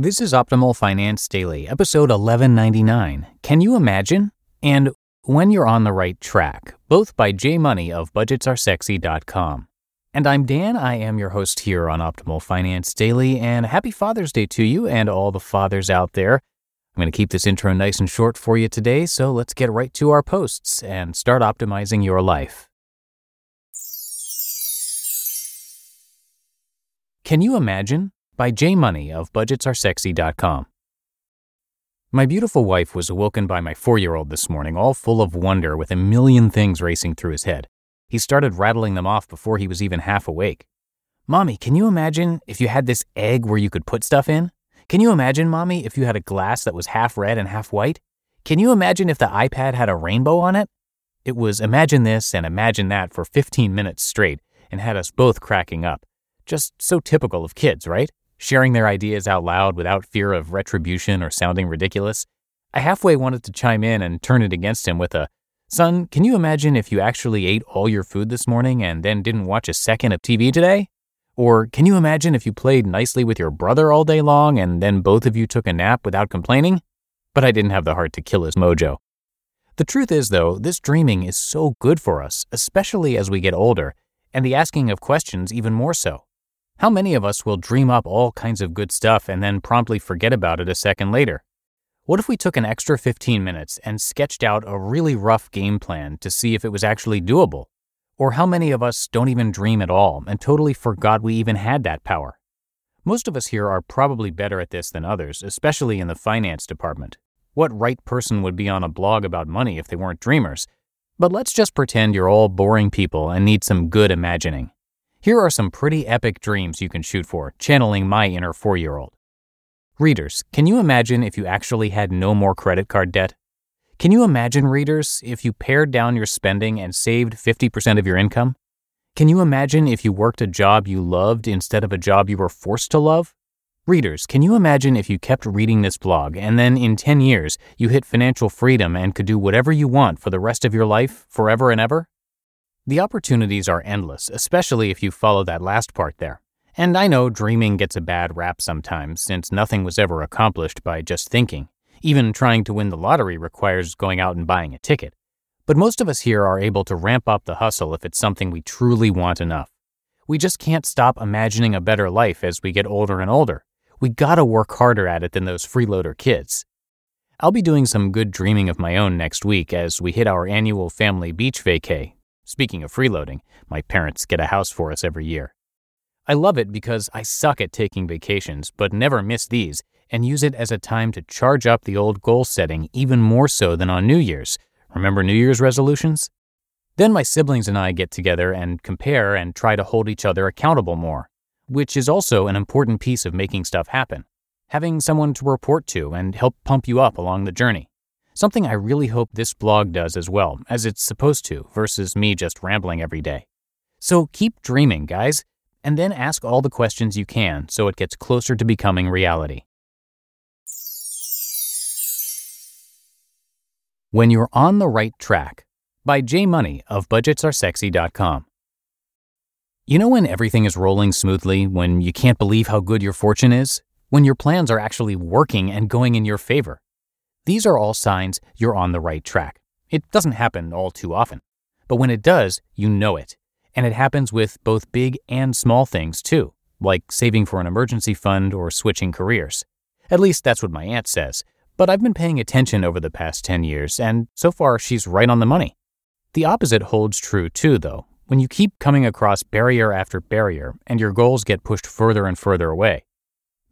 This is Optimal Finance Daily, episode 1199. Can you imagine? And When You're on the Right Track, both by Jay Money of BudgetsAreSexy.com. And I'm Dan. I am your host here on Optimal Finance Daily, and happy Father's Day to you and all the fathers out there. I'm going to keep this intro nice and short for you today, so let's get right to our posts and start optimizing your life. Can you imagine? By Jay Money of BudgetsAreSexy.com. My beautiful wife was awoken by my four year old this morning, all full of wonder with a million things racing through his head. He started rattling them off before he was even half awake. Mommy, can you imagine if you had this egg where you could put stuff in? Can you imagine, Mommy, if you had a glass that was half red and half white? Can you imagine if the iPad had a rainbow on it? It was imagine this and imagine that for 15 minutes straight and had us both cracking up. Just so typical of kids, right? Sharing their ideas out loud without fear of retribution or sounding ridiculous. I halfway wanted to chime in and turn it against him with a, Son, can you imagine if you actually ate all your food this morning and then didn't watch a second of TV today? Or can you imagine if you played nicely with your brother all day long and then both of you took a nap without complaining? But I didn't have the heart to kill his mojo. The truth is, though, this dreaming is so good for us, especially as we get older, and the asking of questions even more so. How many of us will dream up all kinds of good stuff and then promptly forget about it a second later? What if we took an extra 15 minutes and sketched out a really rough game plan to see if it was actually doable? Or how many of us don't even dream at all and totally forgot we even had that power? Most of us here are probably better at this than others, especially in the finance department. What right person would be on a blog about money if they weren't dreamers? But let's just pretend you're all boring people and need some good imagining. Here are some pretty epic dreams you can shoot for, channeling my inner four year old. Readers, can you imagine if you actually had no more credit card debt? Can you imagine, readers, if you pared down your spending and saved 50% of your income? Can you imagine if you worked a job you loved instead of a job you were forced to love? Readers, can you imagine if you kept reading this blog and then in 10 years you hit financial freedom and could do whatever you want for the rest of your life, forever and ever? The opportunities are endless, especially if you follow that last part there. And I know dreaming gets a bad rap sometimes, since nothing was ever accomplished by just thinking. Even trying to win the lottery requires going out and buying a ticket. But most of us here are able to ramp up the hustle if it's something we truly want enough. We just can't stop imagining a better life as we get older and older. We gotta work harder at it than those freeloader kids. I'll be doing some good dreaming of my own next week as we hit our annual family beach vacay Speaking of freeloading, my parents get a house for us every year. I love it because I suck at taking vacations, but never miss these, and use it as a time to charge up the old goal setting even more so than on New Year's. Remember New Year's resolutions? Then my siblings and I get together and compare and try to hold each other accountable more, which is also an important piece of making stuff happen. Having someone to report to and help pump you up along the journey. Something I really hope this blog does as well, as it's supposed to, versus me just rambling every day. So keep dreaming, guys, and then ask all the questions you can so it gets closer to becoming reality. When You're on the Right Track by Jay Money of BudgetsAreSexy.com. You know when everything is rolling smoothly, when you can't believe how good your fortune is? When your plans are actually working and going in your favor? These are all signs you're on the right track. It doesn't happen all too often. But when it does, you know it. And it happens with both big and small things, too, like saving for an emergency fund or switching careers. At least that's what my aunt says. But I've been paying attention over the past 10 years, and so far she's right on the money. The opposite holds true, too, though. When you keep coming across barrier after barrier and your goals get pushed further and further away,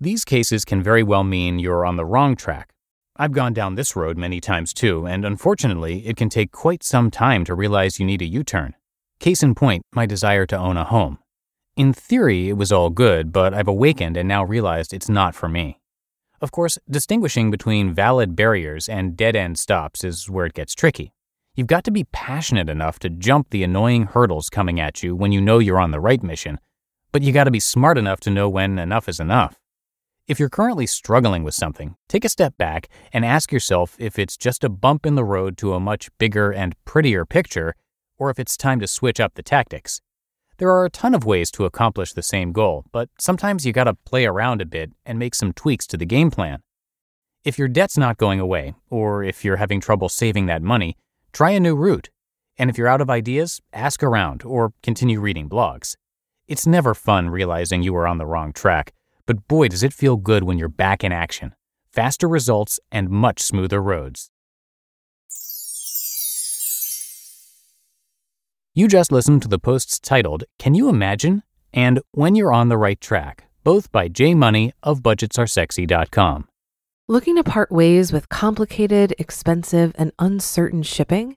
these cases can very well mean you're on the wrong track. I've gone down this road many times too, and unfortunately, it can take quite some time to realize you need a U turn. Case in point, my desire to own a home. In theory, it was all good, but I've awakened and now realized it's not for me. Of course, distinguishing between valid barriers and dead end stops is where it gets tricky. You've got to be passionate enough to jump the annoying hurdles coming at you when you know you're on the right mission, but you got to be smart enough to know when enough is enough. If you're currently struggling with something, take a step back and ask yourself if it's just a bump in the road to a much bigger and prettier picture, or if it's time to switch up the tactics. There are a ton of ways to accomplish the same goal, but sometimes you gotta play around a bit and make some tweaks to the game plan. If your debt's not going away, or if you're having trouble saving that money, try a new route. And if you're out of ideas, ask around or continue reading blogs. It's never fun realizing you are on the wrong track, but boy, does it feel good when you're back in action. Faster results and much smoother roads. You just listened to the posts titled, Can You Imagine? and When You're on the Right Track, both by Jay Money of BudgetsAreSexy.com. Looking to part ways with complicated, expensive, and uncertain shipping?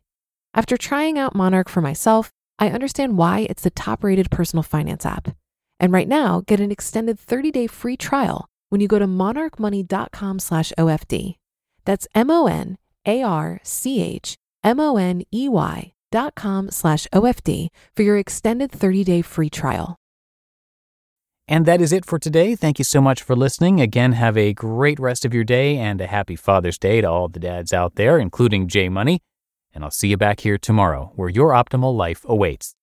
After trying out Monarch for myself, I understand why it's the top rated personal finance app. And right now, get an extended 30 day free trial when you go to monarchmoney.com slash OFD. That's M O N A R C H M O N E Y dot com slash OFD for your extended 30 day free trial. And that is it for today. Thank you so much for listening. Again, have a great rest of your day and a happy Father's Day to all the dads out there, including Jay Money and I'll see you back here tomorrow where your optimal life awaits.